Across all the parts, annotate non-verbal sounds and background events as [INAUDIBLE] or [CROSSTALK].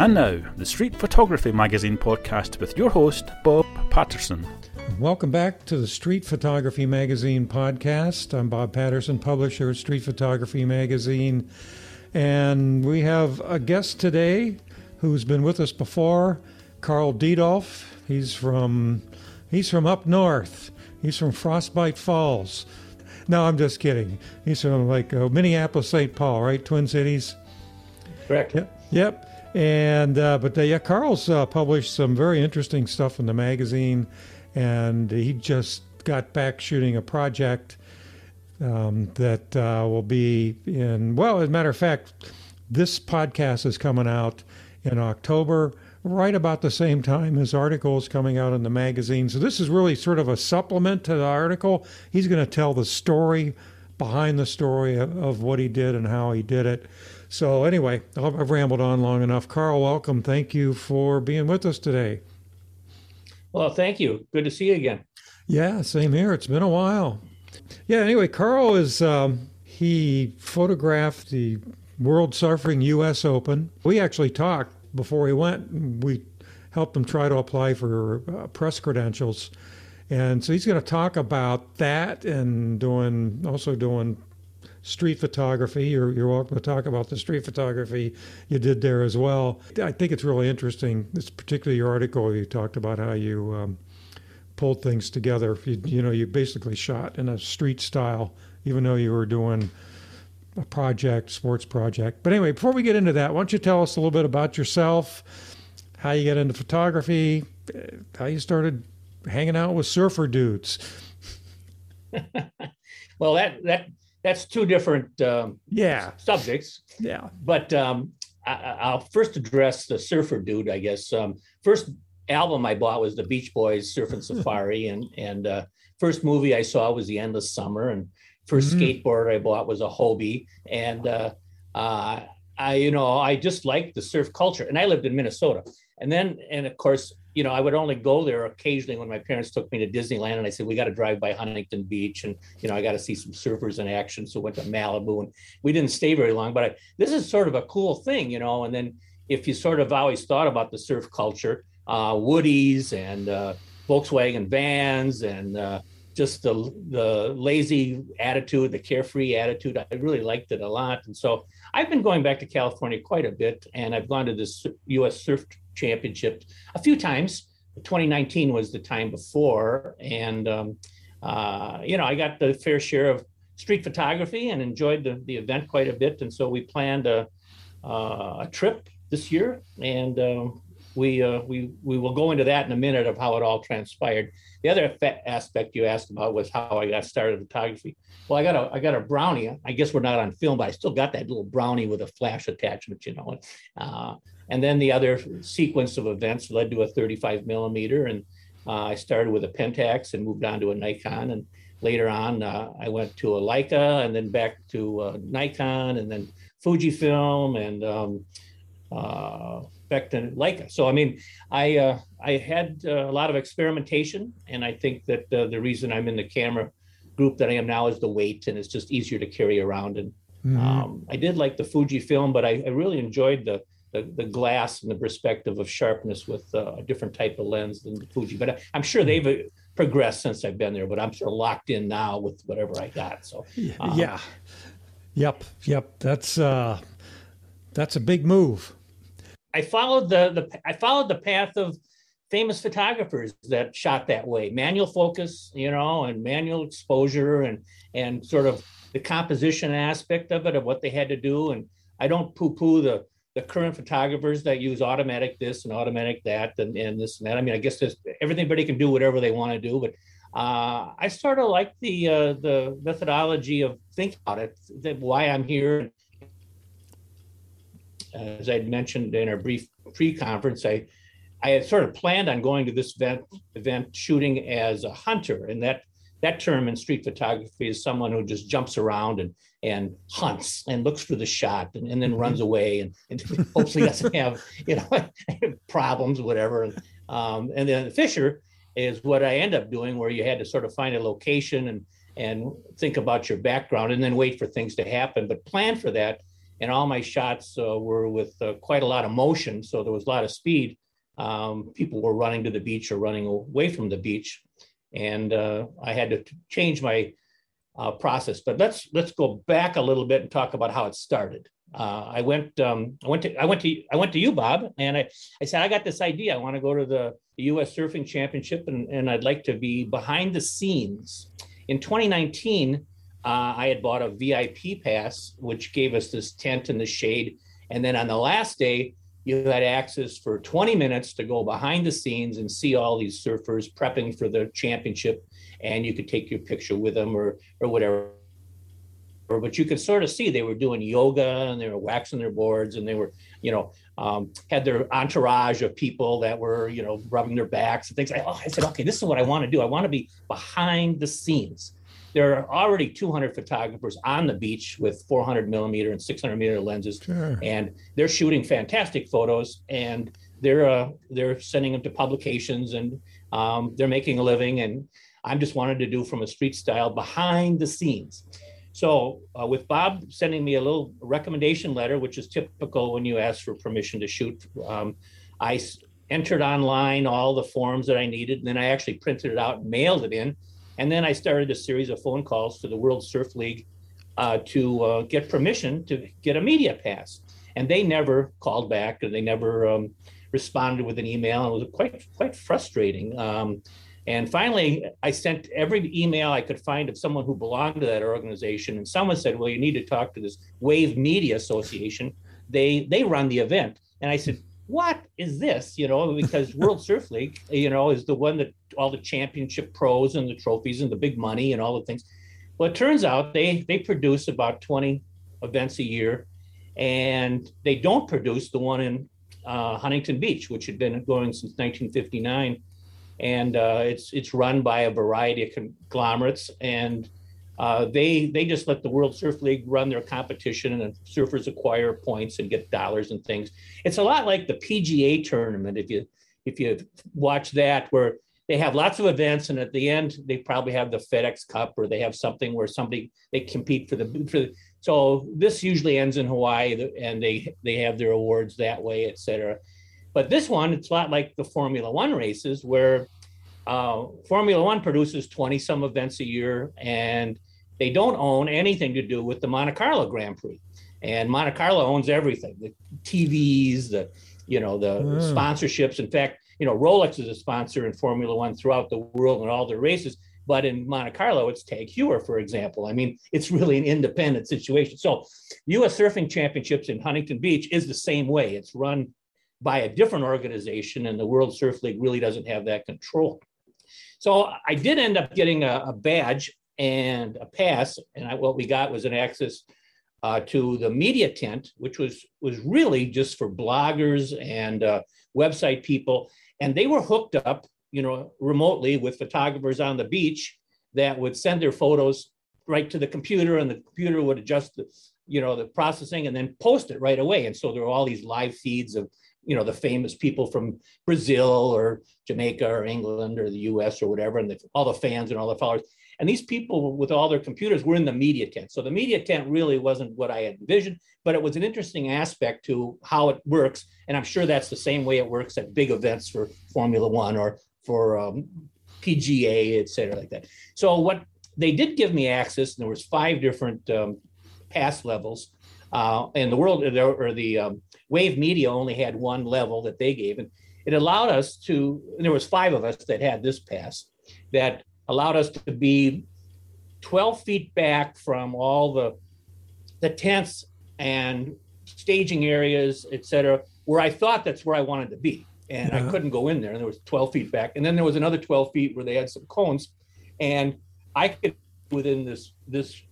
And now, the Street Photography Magazine podcast with your host, Bob Patterson. Welcome back to the Street Photography Magazine podcast. I'm Bob Patterson, publisher of Street Photography Magazine. And we have a guest today who's been with us before, Carl Diedolf. He's from he's from up north. He's from Frostbite Falls. No, I'm just kidding. He's from like uh, Minneapolis, St. Paul, right? Twin Cities. Correct. Yep. Yep. And uh, but uh, yeah, Carl's uh, published some very interesting stuff in the magazine, and he just got back shooting a project um, that uh, will be in. Well, as a matter of fact, this podcast is coming out in October, right about the same time his article is coming out in the magazine. So this is really sort of a supplement to the article. He's going to tell the story behind the story of, of what he did and how he did it. So, anyway, I've rambled on long enough. Carl, welcome. Thank you for being with us today. Well, thank you. Good to see you again. Yeah, same here. It's been a while. Yeah, anyway, Carl is, um, he photographed the World Surfing US Open. We actually talked before he went. We helped him try to apply for uh, press credentials. And so he's going to talk about that and doing also doing street photography. You're, you're welcome to talk about the street photography you did there as well. I think it's really interesting. It's particularly your article. You talked about how you um, pulled things together. You, you know, you basically shot in a street style, even though you were doing a project, sports project. But anyway, before we get into that, why don't you tell us a little bit about yourself, how you got into photography, how you started hanging out with surfer dudes. [LAUGHS] well, that that that's two different um, yeah subjects. Yeah, but um, I, will first address the surfer dude. I guess um, first album I bought was the Beach Boys Surfing [LAUGHS] Safari, and and uh, first movie I saw was The Endless Summer, and 1st mm-hmm. skateboard I bought was a Hobie, and uh, uh, I you know I just liked the surf culture, and I lived in Minnesota, and then and of course you know, I would only go there occasionally when my parents took me to Disneyland, and I said we got to drive by Huntington Beach, and you know, I got to see some surfers in action. So went to Malibu, and we didn't stay very long. But I, this is sort of a cool thing, you know. And then if you sort of always thought about the surf culture, uh, Woodies and uh, Volkswagen vans, and uh, just the the lazy attitude, the carefree attitude, I really liked it a lot. And so I've been going back to California quite a bit, and I've gone to this U.S. Surf Championship a few times. 2019 was the time before, and um, uh, you know I got the fair share of street photography and enjoyed the, the event quite a bit. And so we planned a, uh, a trip this year, and uh, we we we will go into that in a minute of how it all transpired. The other aspect you asked about was how I got started photography. Well, I got a I got a brownie. I guess we're not on film, but I still got that little brownie with a flash attachment, you know. Uh, and then the other sequence of events led to a 35 millimeter, and uh, I started with a Pentax and moved on to a Nikon, and later on uh, I went to a Leica, and then back to uh, Nikon, and then Fujifilm, and um, uh, back to Leica. So I mean, I uh, I had uh, a lot of experimentation, and I think that uh, the reason I'm in the camera group that I am now is the weight, and it's just easier to carry around. And mm-hmm. um, I did like the Fujifilm, but I, I really enjoyed the the, the glass and the perspective of sharpness with uh, a different type of lens than the Fuji. But I, am sure they've uh, progressed since I've been there. But I'm sort of locked in now with whatever I got. So um, yeah, yep, yep. That's uh, that's a big move. I followed the the I followed the path of famous photographers that shot that way manual focus you know and manual exposure and and sort of the composition aspect of it of what they had to do and i don't poo poo the the current photographers that use automatic this and automatic that and, and this and that. I mean, I guess there's, everybody can do whatever they want to do, but uh, I sort of like the uh, the methodology of think about it, that why I'm here. As I'd mentioned in our brief pre-conference, I I had sort of planned on going to this event event shooting as a hunter, and that that term in street photography is someone who just jumps around and and hunts and looks for the shot and, and then runs mm-hmm. away and, and [LAUGHS] hopefully doesn't have you know [LAUGHS] problems whatever and, um, and then the fisher is what i end up doing where you had to sort of find a location and and think about your background and then wait for things to happen but plan for that and all my shots uh, were with uh, quite a lot of motion, so there was a lot of speed. Um, people were running to the beach or running away from the beach, and uh, I had to change my uh, process. But let's let's go back a little bit and talk about how it started. Uh, I went um, I went to I went to I went to you, Bob, and I, I said I got this idea. I want to go to the, the U.S. Surfing Championship, and, and I'd like to be behind the scenes. In 2019, uh, I had bought a VIP pass, which gave us this tent in the shade, and then on the last day, you had access for 20 minutes to go behind the scenes and see all these surfers prepping for the championship, and you could take your picture with them or or whatever but you could sort of see they were doing yoga and they were waxing their boards and they were, you know, um, had their entourage of people that were, you know, rubbing their backs and things. I, oh, I said, okay, this is what I want to do. I want to be behind the scenes. There are already 200 photographers on the beach with 400 millimeter and 600 millimeter lenses, sure. and they're shooting fantastic photos. And they're uh, they're sending them to publications, and um, they're making a living. And I'm just wanted to do from a street style behind the scenes. So, uh, with Bob sending me a little recommendation letter, which is typical when you ask for permission to shoot, um, I entered online all the forms that I needed, and then I actually printed it out and mailed it in. And then I started a series of phone calls to the World Surf League uh, to uh, get permission to get a media pass. And they never called back, or they never um, responded with an email. And it was quite quite frustrating. Um, and finally, I sent every email I could find of someone who belonged to that organization. And someone said, Well, you need to talk to this Wave Media Association. They they run the event. And I said, What is this? You know, because [LAUGHS] World Surf League, you know, is the one that all the championship pros and the trophies and the big money and all the things. Well, it turns out they they produce about 20 events a year, and they don't produce the one in uh, Huntington Beach, which had been going since 1959 and uh, it's it's run by a variety of conglomerates, and uh, they they just let the World Surf League run their competition, and surfers acquire points and get dollars and things. It's a lot like the PGA tournament if you if you watch that where they have lots of events and at the end they probably have the FedEx Cup or they have something where somebody they compete for the for the, so this usually ends in Hawaii and they they have their awards that way, et cetera. But this one, it's a lot like the Formula One races, where uh, Formula One produces 20 some events a year, and they don't own anything to do with the Monte Carlo Grand Prix. And Monte Carlo owns everything the TVs, the you know the mm. sponsorships. In fact, you know Rolex is a sponsor in Formula One throughout the world and all their races. But in Monte Carlo, it's Tag Heuer, for example. I mean, it's really an independent situation. So, U.S. Surfing Championships in Huntington Beach is the same way. It's run by a different organization, and the World Surf League really doesn't have that control. So I did end up getting a, a badge and a pass, and I, what we got was an access uh, to the media tent, which was was really just for bloggers and uh, website people, and they were hooked up, you know, remotely with photographers on the beach that would send their photos right to the computer, and the computer would adjust the, you know, the processing and then post it right away. And so there were all these live feeds of you know the famous people from Brazil or Jamaica or England or the U.S. or whatever, and the, all the fans and all the followers. And these people with all their computers were in the media tent. So the media tent really wasn't what I had envisioned, but it was an interesting aspect to how it works. And I'm sure that's the same way it works at big events for Formula One or for um, PGA, et cetera, like that. So what they did give me access, and there was five different um, pass levels. Uh, and the world or the um, Wave Media only had one level that they gave, and it allowed us to. there was five of us that had this pass that allowed us to be 12 feet back from all the the tents and staging areas, et cetera, where I thought that's where I wanted to be. And yeah. I couldn't go in there. And there was 12 feet back. And then there was another 12 feet where they had some cones. And I could within this this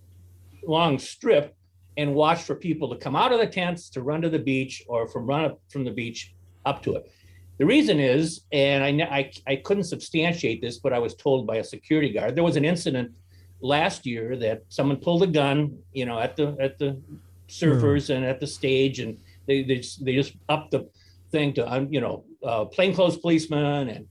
long strip and watch for people to come out of the tents to run to the beach or from run up from the beach up to it. The reason is, and I, I, I couldn't substantiate this, but I was told by a security guard there was an incident last year that someone pulled a gun, you know, at the at the surfers mm. and at the stage, and they they just, they just upped the thing to you know uh, plainclothes policemen and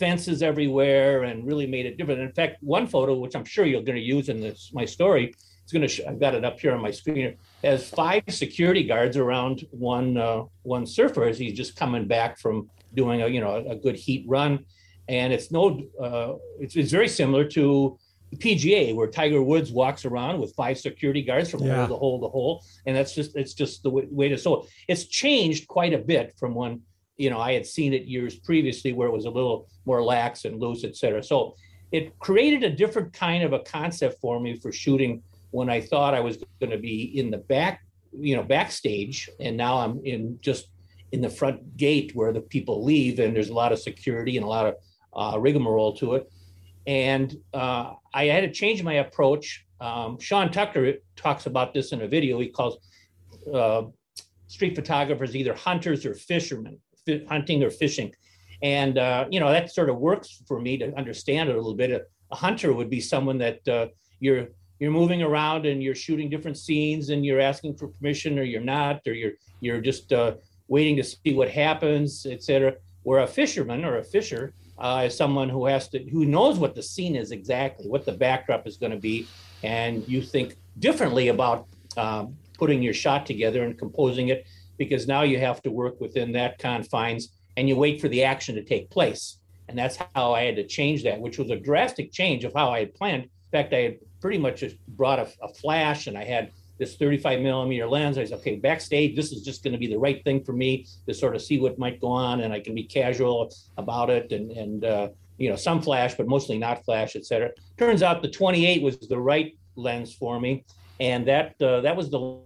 fences everywhere, and really made it different. In fact, one photo, which I'm sure you're going to use in this my story, it's going to. Sh- I've got it up here on my screen. Has five security guards around one uh, one surfer as he's just coming back from doing a you know a, good heat run, and it's no. Uh, it's, it's very similar to the PGA where Tiger Woods walks around with five security guards from yeah. hole to hole to hole, and that's just it's just the way, way to. So it's changed quite a bit from when you know I had seen it years previously where it was a little more lax and loose, et cetera. So it created a different kind of a concept for me for shooting when I thought I was going to be in the back, you know, backstage, and now I'm in just in the front gate where the people leave, and there's a lot of security and a lot of uh, rigmarole to it. And uh, I had to change my approach. Um, Sean Tucker talks about this in a video. He calls uh, street photographers either hunters or fishermen, hunting or fishing. And, uh, you know, that sort of works for me to understand it a little bit. A, a hunter would be someone that uh, you're you're moving around and you're shooting different scenes and you're asking for permission or you're not or you're you're just uh, waiting to see what happens etc where a fisherman or a fisher uh, is someone who has to who knows what the scene is exactly what the backdrop is going to be and you think differently about um, putting your shot together and composing it because now you have to work within that confines and you wait for the action to take place. And that's how i had to change that which was a drastic change of how i had planned fact i had pretty much just brought a, a flash and I had this 35 millimeter lens. I said, okay, backstage, this is just going to be the right thing for me to sort of see what might go on, and I can be casual about it, and and uh, you know some flash, but mostly not flash, etc. Turns out the 28 was the right lens for me, and that uh, that was the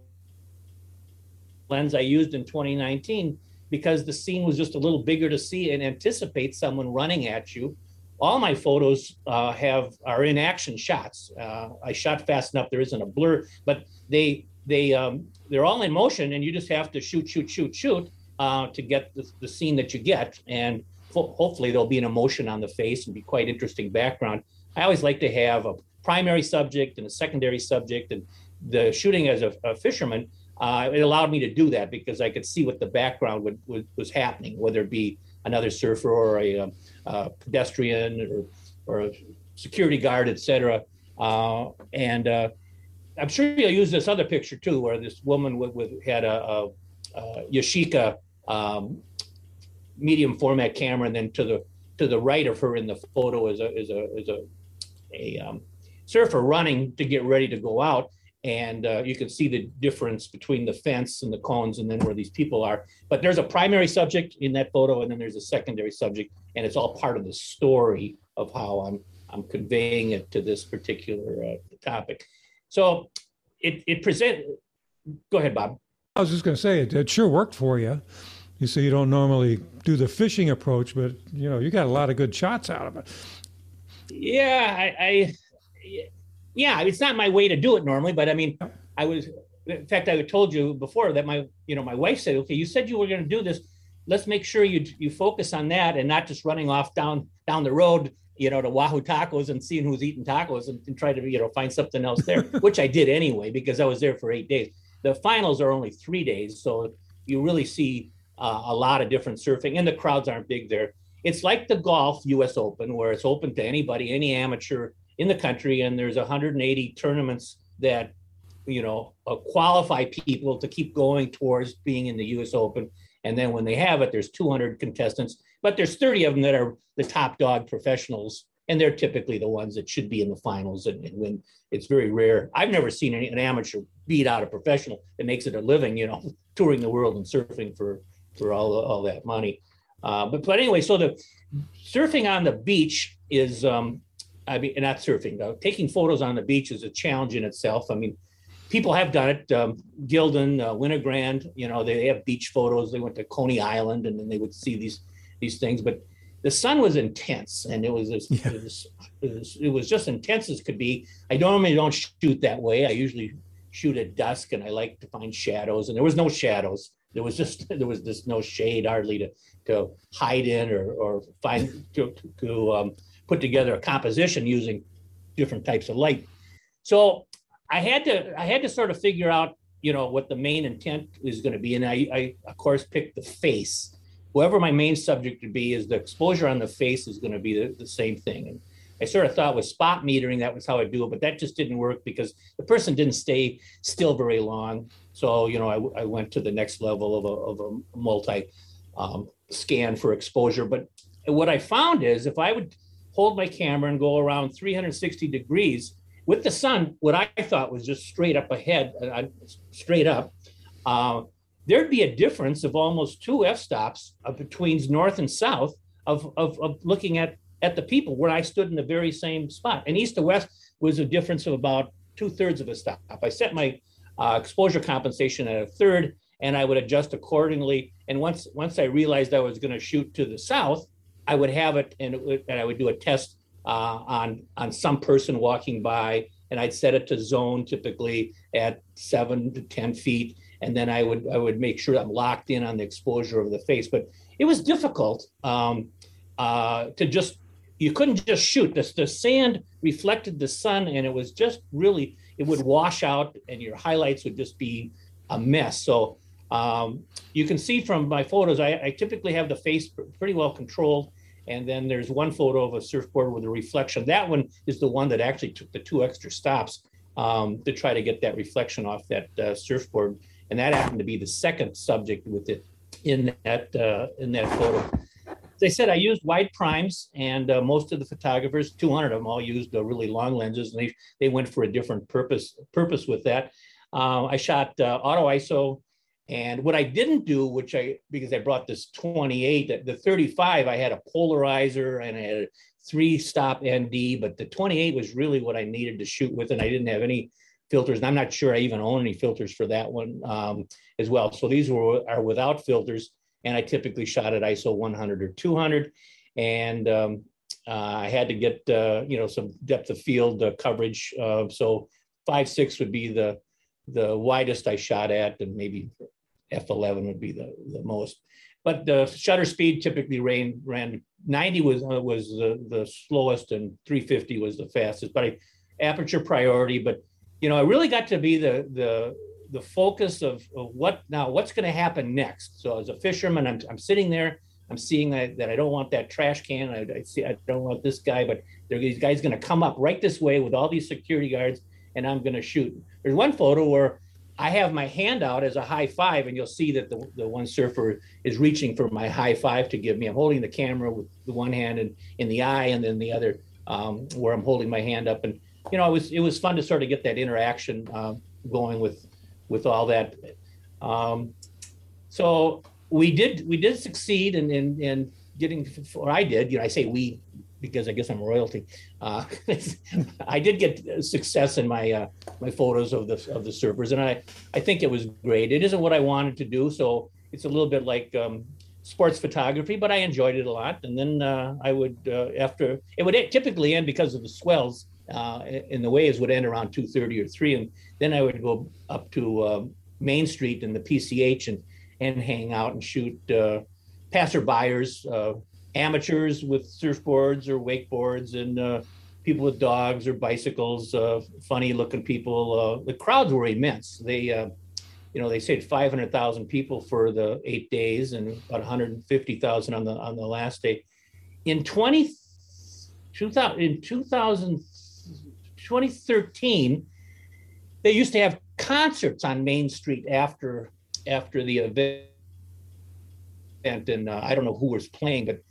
lens I used in 2019 because the scene was just a little bigger to see and anticipate someone running at you all my photos uh, have are in action shots. Uh, I shot fast enough; there isn't a blur, but they they um, they're all in motion, and you just have to shoot, shoot, shoot, shoot uh, to get the, the, scene that you get. And fo- hopefully, there'll be an emotion on the face and be quite interesting background. I always like to have a primary subject and a secondary subject, and the shooting as a, a fisherman. Uh, it allowed me to do that because I could see what the background would, would, was happening, whether it be another surfer or a, um, pedestrian or, or a security guard, etc. Uh, and uh, I'm sure you'll use this other picture too, where this woman with, with had a, a, a Yashica um, medium format camera, and then to the to the right of her in the photo is a is a is a a um, surfer running to get ready to go out and uh, you can see the difference between the fence and the cones and then where these people are. But there's a primary subject in that photo and then there's a secondary subject and it's all part of the story of how i'm i'm conveying it to this particular uh, topic. So it it present go ahead bob. I was just going to say it, it sure worked for you. You say you don't normally do the fishing approach but you know you got a lot of good shots out of it. Yeah i, I yeah, it's not my way to do it normally, but I mean, I was, in fact, I told you before that my, you know, my wife said, okay, you said you were going to do this. Let's make sure you you focus on that and not just running off down down the road, you know, to Wahoo Tacos and seeing who's eating tacos and, and try to, you know, find something else there, [LAUGHS] which I did anyway because I was there for eight days. The finals are only three days, so you really see uh, a lot of different surfing, and the crowds aren't big there. It's like the golf U.S. Open, where it's open to anybody, any amateur in the country, and there's 180 tournaments that you know uh, qualify people to keep going towards being in the U.S. Open. And then when they have it, there's 200 contestants, but there's 30 of them that are the top dog professionals, and they're typically the ones that should be in the finals and, and. It's very rare. I've never seen any, an amateur beat out a professional that makes it a living, you know, [LAUGHS] touring the world and surfing for for all all that money. Uh, but but anyway, so the surfing on the beach is um, I mean, not surfing though. Taking photos on the beach is a challenge in itself. I mean, people have done it. Um, Gilden, uh, Winogrand, you know, they have beach photos. They went to Coney Island and then they would see these these things. But the sun was intense, and it was, just, yeah. it, was it, was, it was just intense as could be. I normally don't shoot that way. I usually shoot at dusk, and I like to find shadows. And there was no shadows. There was just [LAUGHS] there was just no shade hardly to to hide in or or find to to um, put together a composition using different types of light. So I had to I had to sort of figure out you know what the main intent is going to be, and I, I of course picked the face. Whoever my main subject would be is the exposure on the face is going to be the, the same thing. And I sort of thought with spot metering that was how I do it, but that just didn't work because the person didn't stay still very long. So you know, I, I went to the next level of a, of a multi um, scan for exposure. But what I found is if I would hold my camera and go around 360 degrees with the sun, what I thought was just straight up ahead, uh, straight up, uh, there'd be a difference of almost two f-stops uh, between north and south of, of, of looking at, at the people where I stood in the very same spot. And east to west was a difference of about two thirds of a stop. I set my uh, exposure compensation at a third and I would adjust accordingly. And once once I realized I was going to shoot to the south, I would have it and, it would, and I would do a test uh, on on some person walking by, and I'd set it to zone typically at seven to ten feet, and then I would I would make sure I'm locked in on the exposure of the face. But it was difficult um, uh, to just you couldn't just shoot. The, the sand reflected the sun, and it was just really it would wash out, and your highlights would just be a mess. So um, you can see from my photos, I, I, typically have the face pretty well controlled. And then there's one photo of a surfboard with a reflection. That one is the one that actually took the two extra stops um, to try to get that reflection off that uh, surfboard. And that happened to be the second subject with it in that uh, in that photo. I said, I used wide primes, and uh, most of the photographers, 200 of them, all used uh, really long lenses, and they they went for a different purpose purpose with that. Uh, I shot uh, auto ISO and what I didn't do, which I, because I brought this 28, the 35, I had a polarizer and I had a three stop ND, but the 28 was really what I needed to shoot with. And I didn't have any filters. And I'm not sure I even own any filters for that one um, as well. So these were are without filters. And I typically shot at ISO 100 or 200. And um, uh, I had to get, uh, you know, some depth of field uh, coverage. so five, six would be the, the widest I shot at and maybe F11 would be the, the most. But the shutter speed typically ran, ran 90 was, uh, was the, the slowest and 350 was the fastest, but I, aperture priority. But, you know, I really got to be the, the, the focus of, of what now, what's going to happen next. So as a fisherman, I'm, I'm sitting there, I'm seeing that, that I don't want that trash can. I, I see, I don't want this guy, but these guys going to come up right this way with all these security guards and I'm going to shoot. There's one photo where I have my hand out as a high five, and you'll see that the, the one surfer is reaching for my high five to give me. I'm holding the camera with the one hand and in the eye, and then the other um, where I'm holding my hand up. And you know, it was it was fun to sort of get that interaction uh, going with with all that. Um, so we did we did succeed in in, in getting, or I did. You know, I say we because I guess I'm royalty. Uh, [LAUGHS] I did get success in my uh, my photos of the of the surfers, and I I think it was great. It isn't what I wanted to do, so it's a little bit like um, sports photography, but I enjoyed it a lot. And then uh, I would uh, after it would typically end because of the swells. Uh, and the waves would end around 2:30 or 3, and then I would go up to uh, Main Street and the PCH and and hang out and shoot passerbyers, amateurs with surfboards or wakeboards and uh, people with dogs or bicycles, uh, funny looking people. Uh, the crowds were immense. They, uh, you know, they said 500,000 people for the eight days and about 150,000 on the on the last day. In 20, 2000, in 2000, 2013, they used to have concerts on Main Street after after the event and uh, I don't know who was playing, but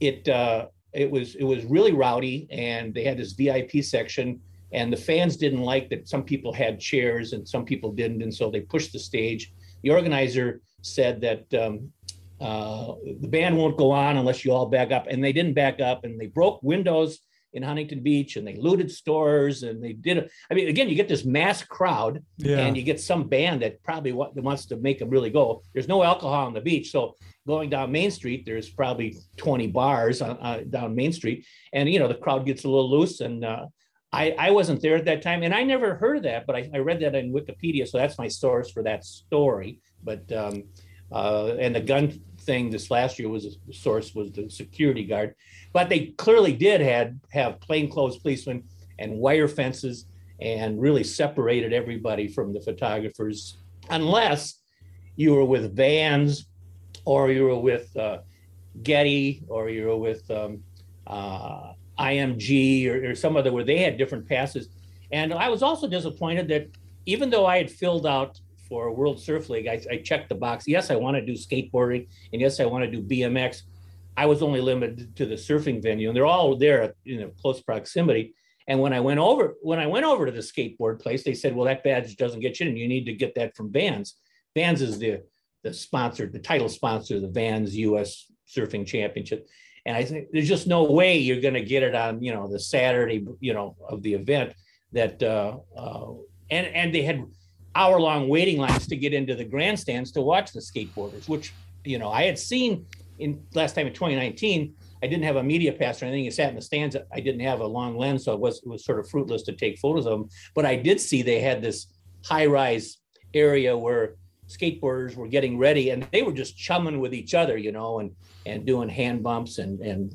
it uh, it was it was really rowdy, and they had this VIP section, and the fans didn't like that some people had chairs and some people didn't, and so they pushed the stage. The organizer said that um, uh, the band won't go on unless you all back up, and they didn't back up, and they broke windows in Huntington Beach and they looted stores and they did it. I mean, again, you get this mass crowd yeah. and you get some band that probably wants to make them really go. There's no alcohol on the beach. So going down Main Street, there's probably 20 bars uh, uh, down Main Street. And, you know, the crowd gets a little loose. And uh, I, I wasn't there at that time. And I never heard of that, but I, I read that in Wikipedia. So that's my source for that story. But, um, uh, and the gun thing this last year was a source was the security guard, but they clearly did had have plainclothes policemen and wire fences and really separated everybody from the photographers, unless you were with Vans or you were with uh, Getty or you were with um, uh, IMG or, or some other where they had different passes. And I was also disappointed that even though I had filled out for World Surf League, I, I checked the box. Yes, I want to do skateboarding, and yes, I want to do BMX. I was only limited to the surfing venue, and they're all there in a close proximity. And when I went over, when I went over to the skateboard place, they said, "Well, that badge doesn't get you in. You need to get that from Vans. Vans is the the sponsor, the title sponsor of the Vans U.S. Surfing Championship." And I think there's just no way you're going to get it on, you know, the Saturday, you know, of the event. That uh, uh, and and they had hour long waiting lines to get into the grandstands to watch the skateboarders, which you know I had seen in last time in 2019. I didn't have a media pass or anything. I sat in the stands. I didn't have a long lens, so it was it was sort of fruitless to take photos of them. But I did see they had this high rise area where skateboarders were getting ready, and they were just chumming with each other, you know, and and doing hand bumps and and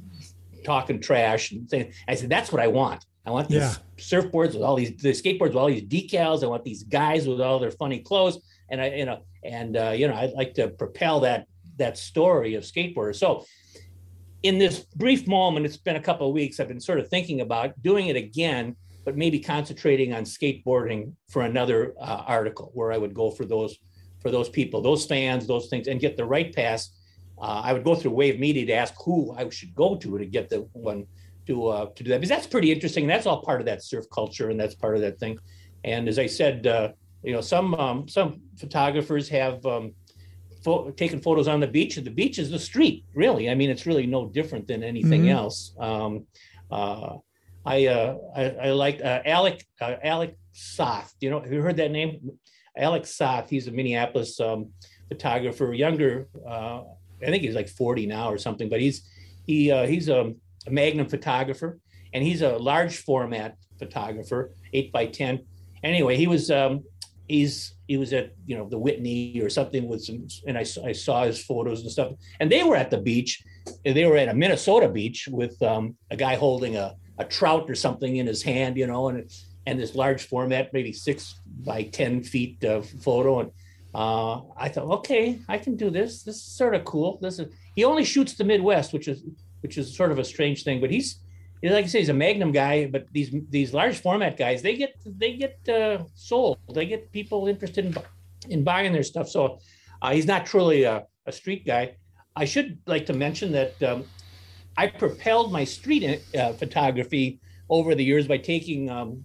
talking trash and saying. I said, that's what I want. I want these yeah. surfboards with all these the skateboards with all these decals. I want these guys with all their funny clothes, and I you know and uh, you know I'd like to propel that that story of skateboarders. So in this brief moment, it's been a couple of weeks. I've been sort of thinking about doing it again, but maybe concentrating on skateboarding for another uh, article where I would go for those for those people, those fans, those things, and get the right pass. Uh, I would go through Wave Media to ask who I should go to to get the one to uh, to do that because that's pretty interesting. And That's all part of that surf culture, and that's part of that thing. And as I said, uh, you know, some um, some photographers have um, fo- taken photos on the beach, and the beach is the street. Really, I mean, it's really no different than anything mm-hmm. else. Um, uh, I, uh, I I like uh, Alec uh, Alec Soth. You know, have you heard that name? Alec Soth. He's a Minneapolis um, photographer, younger. Uh, I think he's like 40 now or something, but he's he uh, he's um, a Magnum photographer, and he's a large format photographer, eight by ten. Anyway, he was um, he's he was at you know the Whitney or something with some, and I, I saw his photos and stuff. And they were at the beach. They were at a Minnesota beach with um, a guy holding a, a trout or something in his hand, you know, and and this large format, maybe six by ten feet of photo. And uh, I thought, okay, I can do this. This is sort of cool. This is he only shoots the Midwest, which is which is sort of a strange thing. But he's like I say, he's a Magnum guy. But these these large format guys, they get they get uh, sold. They get people interested in in buying their stuff. So uh, he's not truly a, a, street guy. I should like to mention that um, I propelled my street uh, photography over the years by taking um,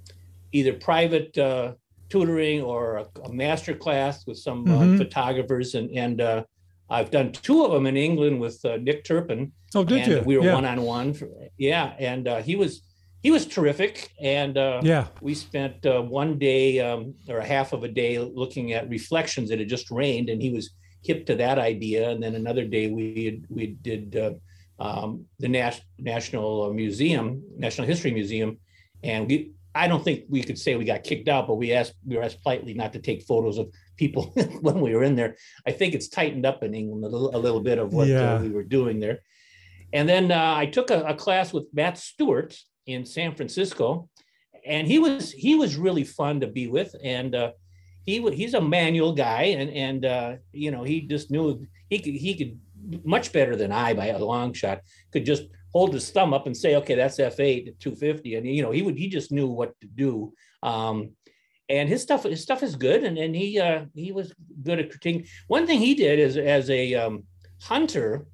either private uh, tutoring or a, a, master class with some uh, mm-hmm. photographers and and uh, I've done two of them in England with uh, Nick Turpin. Oh, did you? We were one on one. Yeah, and uh, he was he was terrific. And uh, yeah, we spent uh, one day um, or a half of a day looking at reflections. It had just rained, and he was hip to that idea. And then another day we we did uh, um, the Nas- National Museum, National History Museum, and we. I don't think we could say we got kicked out, but we asked we were asked politely not to take photos of people [LAUGHS] when we were in there. I think it's tightened up in England a little, a little bit of what uh, yeah. uh, we were doing there. And then uh, I took a, a, class with Matt Stewart in San Francisco, and he was he was really fun to be with. And uh, he he's a manual guy, and and uh, you know he just knew he could he could much better than I by a long shot could just hold his thumb up and say, okay, that's F8 at 250. And, you know, he would, he just knew what to do. Um, and his stuff his stuff is good and, and he uh, he was good at critiquing one thing he did is as a um, hunter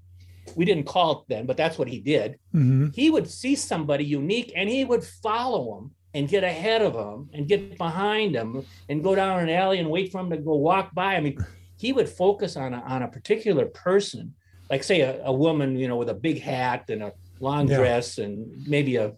we didn't call it then but that's what he did mm-hmm. he would see somebody unique and he would follow them and get ahead of them and get behind them and go down an alley and wait for him to go walk by i mean he would focus on a, on a particular person like say a, a woman you know with a big hat and a long yeah. dress and maybe a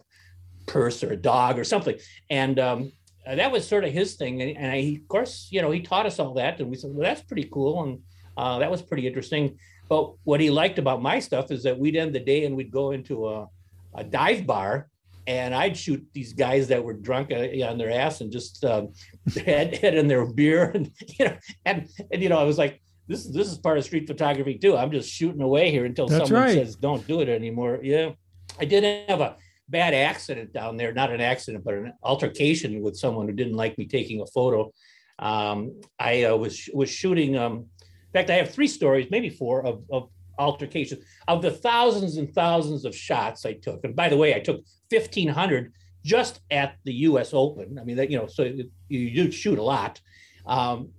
purse or a dog or something and um, uh, that was sort of his thing. And, and I, of course, you know, he taught us all that. And we said, well, that's pretty cool. And uh, that was pretty interesting. But what he liked about my stuff is that we'd end the day and we'd go into a, a dive bar and I'd shoot these guys that were drunk uh, on their ass and just um, [LAUGHS] head, head in their beer. [LAUGHS] And, you know, and, and, you know, I was like, this, is, this is part of street photography too. I'm just shooting away here until That's someone right. says, don't do it anymore. Yeah. I did have a, bad accident down there, not an accident, but an altercation with someone who didn't like me taking a photo. Um, I uh, was was shooting. Um, in fact, I have three stories, maybe four, of, of altercation. Of the thousands and thousands of shots I took, and by the way, I took 1,500 just at the U.S. Open. I mean, that you know, so you do shoot a lot. Um,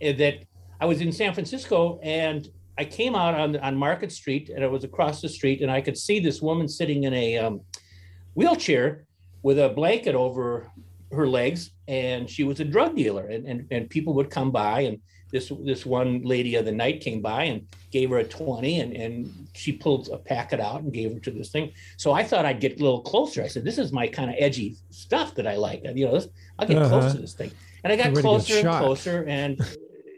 that I was in San Francisco and I came out on on Market Street and it was across the street and I could see this woman sitting in a um, wheelchair with a blanket over her legs and she was a drug dealer. And, and, and people would come by and this this one lady of the night came by and gave her a 20 and, and she pulled a packet out and gave her to this thing. So i thought i'd get a little closer. I said this is my kind of edgy stuff that i like. You know this, i'll get uh-huh. close to this thing. And i got closer and closer and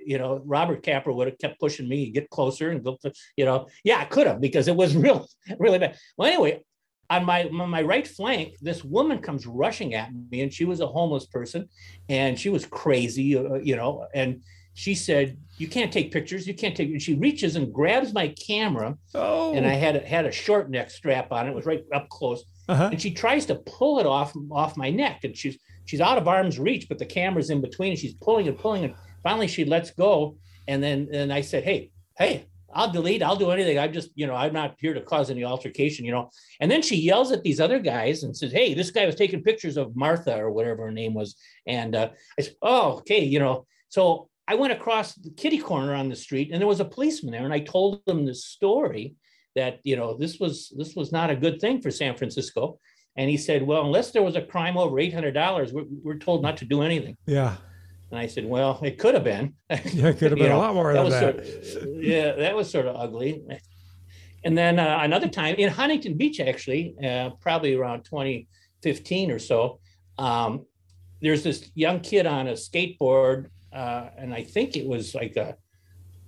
you know Robert Capa would have kept pushing me get closer and go you know yeah i could have because it was [LAUGHS] real really bad. Well anyway on my my right flank, this woman comes rushing at me, and she was a homeless person, and she was crazy, uh, you know. And she said, "You can't take pictures. You can't take." And she reaches and grabs my camera, oh. and I had a, had a short neck strap on. It, it was right up close, uh-huh. and she tries to pull it off off my neck, and she's she's out of arm's reach, but the camera's in between. And she's pulling and pulling, and finally she lets go. And then and I said, "Hey, hey, I'll delete, I'll do anything. I'm just, you know, I'm not here to cause any altercation, you know. And then she yells at these other guys and says, Hey, this guy was taking pictures of Martha or whatever her name was. And uh, I said, Oh, okay, you know. So I went across the kitty corner on the street and there was a policeman there. And I told him the story that, you know, this was this was not a good thing for San Francisco. And he said, Well, unless there was a crime over $800, we're, we're told not to do anything. Yeah. And I said, well, it could have been. [LAUGHS] Yeah, it could have [LAUGHS] been know, a lot more that than that. Sort of, yeah, that was sort of ugly. And then uh, another time in Huntington Beach, actually, uh, probably around 2015 or so, um, there's this young kid on a skateboard, uh, and I think it was like a,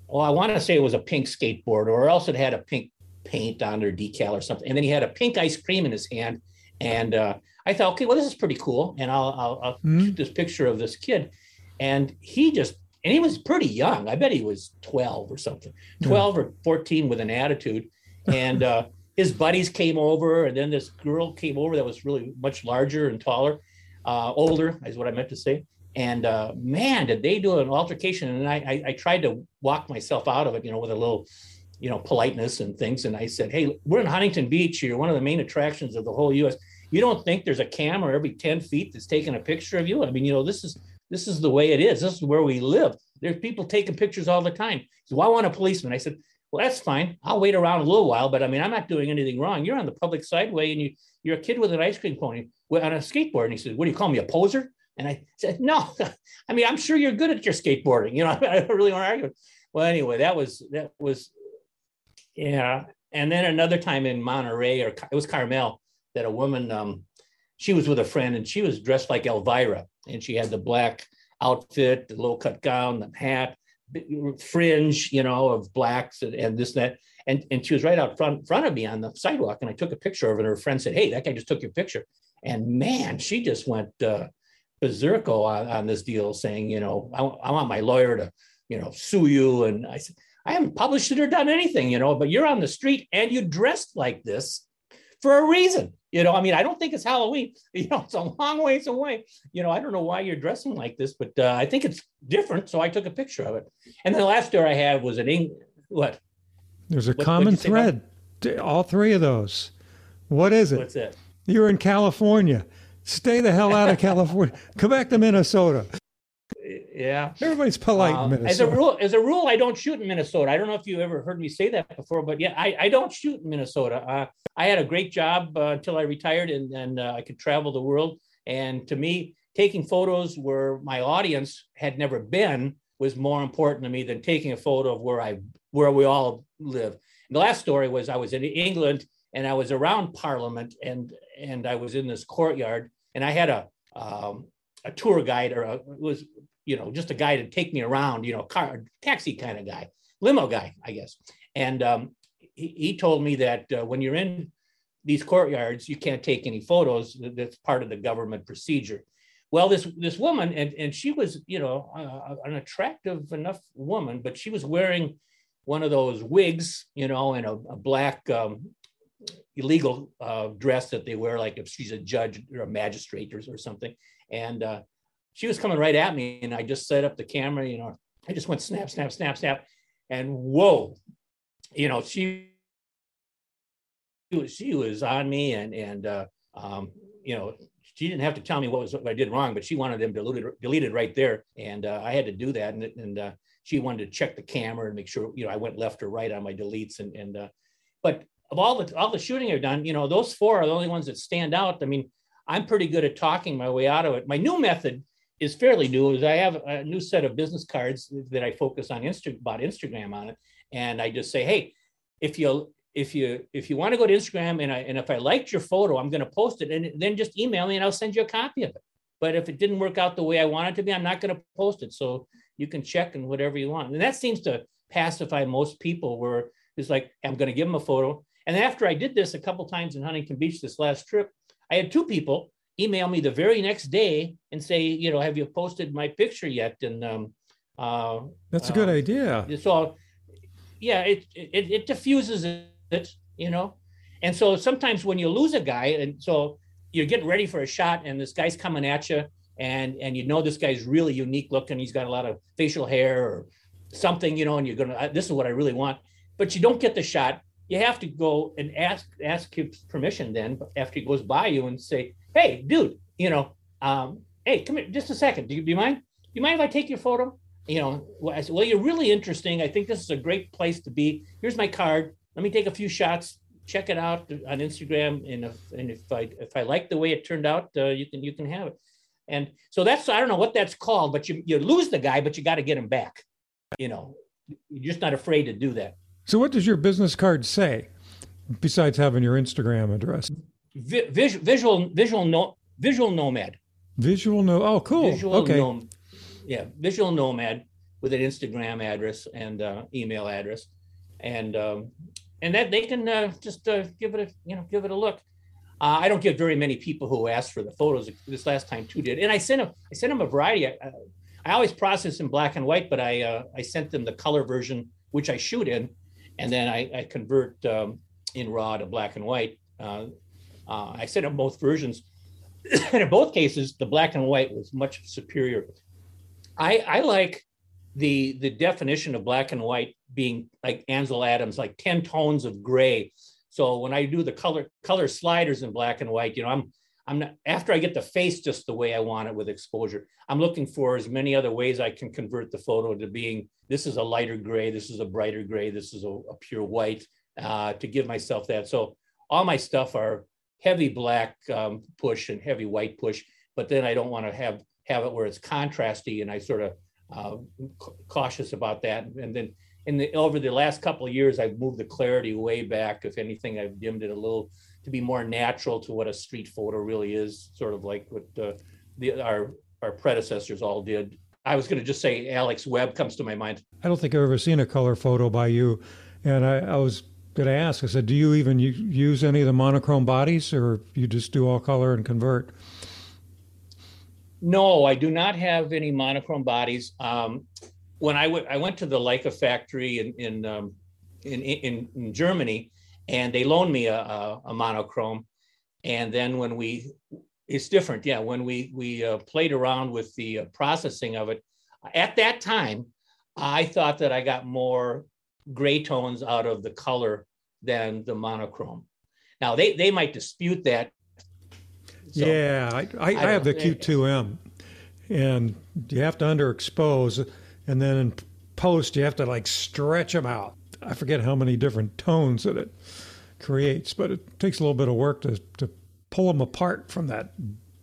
well, I want to say it was a pink skateboard, or else it had a pink paint on their decal or something. And then he had a pink ice cream in his hand, and uh, I thought, okay, well, this is pretty cool, and I'll I'll, I'll mm-hmm. shoot this picture of this kid. And he just, and he was pretty young. I bet he was 12 or something, 12 or 14 with an attitude. And uh, [LAUGHS] his buddies came over, and then this girl came over that was really much larger and taller, uh, older, is what I meant to say. And uh, man, did they do an altercation? And I, I, I tried to walk myself out of it, you know, with a little, you know, politeness and things. And I said, "Hey, we're in Huntington Beach here, one of the main attractions of the whole U.S. You don't think there's a camera every 10 feet that's taking a picture of you? I mean, you know, this is this is the way it is. This is where we live. There's people taking pictures all the time. So well, I want a policeman. I said, well, that's fine. I'll wait around a little while, but I mean, I'm not doing anything wrong. You're on the public sideway and you, you're a kid with an ice cream pony on a skateboard. And he said, what do you call me, a poser? And I said, no, [LAUGHS] I mean, I'm sure you're good at your skateboarding. You know, [LAUGHS] I don't really want to argue. Well, anyway, that was, that was, yeah. And then another time in Monterey, or it was Carmel, that a woman, um, she was with a friend and she was dressed like Elvira and she had the black outfit, the low cut gown, the hat, fringe, you know, of blacks and, and this and that. And, and she was right out front front of me on the sidewalk, and I took a picture of it. And her friend said, "Hey, that guy just took your picture." And man, she just went uh, on, on this deal, saying, "You know, I, I want my lawyer to, you know, sue you." And I said, "I haven't published it or done anything, you know, but you're on the street and you dressed like this for a reason." You know, I mean, I don't think it's Halloween. [LAUGHS] You know, it's a long ways away. You know, I don't know why you're dressing like this, but uh, I think it's different. So I took a picture of it. And the last story I had was an Eng- what? There's a what, common thread. All three of those. What is it? What's it? You're in California. Stay the hell out of [LAUGHS] California. Come back to Minnesota yeah. Everybody's polite um, As a rule, as a rule, I don't shoot in Minnesota. I don't know if you ever heard me say that before, but yeah, I, I don't shoot in Minnesota. Uh, I had a great job uh, until I retired, and then uh, I could travel the world. And to me, taking photos where my audience had never been was more important to me than taking a photo of where I where we all live. And the last story was I was in England and I was around Parliament, and and I was in this courtyard, and I had a um, a tour guide or a, it was you know, just a guy to take me around, you know, car taxi kind of guy, limo guy, I guess. And um, he, he, told me that uh, when you're in these courtyards, you can't take any photos. That's part of the government procedure. Well, this this woman, and and she was, you know, uh, an attractive enough woman, but she was wearing one of those wigs, you know, and a, a black um, illegal uh, dress that they wear, like if she's a judge or a magistrate or, or something. And uh, she was coming right at me and I just set up the camera, you know, I just went snap, snap, snap, snap. And whoa, you know, she she was on me and and uh, um, you know she didn't have to tell me what was what I did wrong, but she wanted them deleted deleted right there, and uh, I had to do that. And, and uh, she wanted to check the camera and make sure you know I went left or right on my deletes. And and uh, but of all the all the shooting I've done, you know those four are the only ones that stand out. I mean, I'm pretty good at talking my way out of it. My new method is fairly new. Is I have a new set of business cards that I focus on Insta about Instagram on it, and I just say, hey, if you if you if you want to go to Instagram and I and if I liked your photo, I'm going to post it and then just email me and I'll send you a copy of it. But if it didn't work out the way I want it to be, I'm not going to post it. So you can check and whatever you want. And that seems to pacify most people where it's like, I'm going to give them a photo. And after I did this a couple times in Huntington Beach this last trip, I had two people email me the very next day and say, you know, have you posted my picture yet? And um, uh, that's a good uh, idea. So, yeah, it, it it diffuses it it, you know? And so sometimes when you lose a guy, and so you're getting ready for a shot, and this guy's coming at you, and and you know this guy's really unique looking. He's got a lot of facial hair or something, you know, and you're gonna this is what I really want, but you don't get the shot. You have to go and ask ask his permission then after he goes by you and say, hey, dude, you know, um, hey, come here, just a second. Do you, do you mind? Do you mind if I take your photo? You know, well, I said, well, you're really interesting. I think this is a great place to be. Here's my card let me take a few shots check it out on instagram and if and if i if i like the way it turned out uh, you can you can have it and so that's i don't know what that's called but you you lose the guy but you got to get him back you know you're just not afraid to do that so what does your business card say besides having your instagram address Vi- visual visual visual no visual nomad visual no oh cool visual okay nom- yeah visual nomad with an instagram address and uh, email address and um, and that they can uh, just uh, give it a you know give it a look. Uh, I don't get very many people who ask for the photos. This last time, two did, and I sent them. I sent them a variety. I, I always process in black and white, but I uh, I sent them the color version, which I shoot in, and then I, I convert um, in raw to black and white. Uh, I sent them both versions, [COUGHS] and in both cases, the black and white was much superior. I I like the the definition of black and white being like Ansel Adams, like 10 tones of gray. So when I do the color color sliders in black and white, you know, I'm I'm not after I get the face just the way I want it with exposure, I'm looking for as many other ways I can convert the photo to being this is a lighter gray, this is a brighter gray, this is a, a pure white, uh, to give myself that. So all my stuff are heavy black um, push and heavy white push, but then I don't want to have have it where it's contrasty and I sort of uh, cautious about that. And then in the over the last couple of years, I've moved the clarity way back. If anything, I've dimmed it a little to be more natural to what a street photo really is, sort of like what uh, the our our predecessors all did. I was going to just say Alex Webb comes to my mind. I don't think I've ever seen a color photo by you, and I, I was going to ask. I said, do you even use any of the monochrome bodies, or you just do all color and convert? No, I do not have any monochrome bodies. Um, when I, w- I went to the Leica factory in in, um, in, in, in Germany, and they loaned me a, a, a, monochrome, and then when we, it's different. Yeah, when we we uh, played around with the uh, processing of it, at that time, I thought that I got more gray tones out of the color than the monochrome. Now they they might dispute that so, yeah, I, I, I, I have the Q2M, and you have to underexpose, and then in post you have to like stretch them out. I forget how many different tones that it creates, but it takes a little bit of work to to pull them apart from that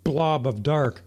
blob of dark.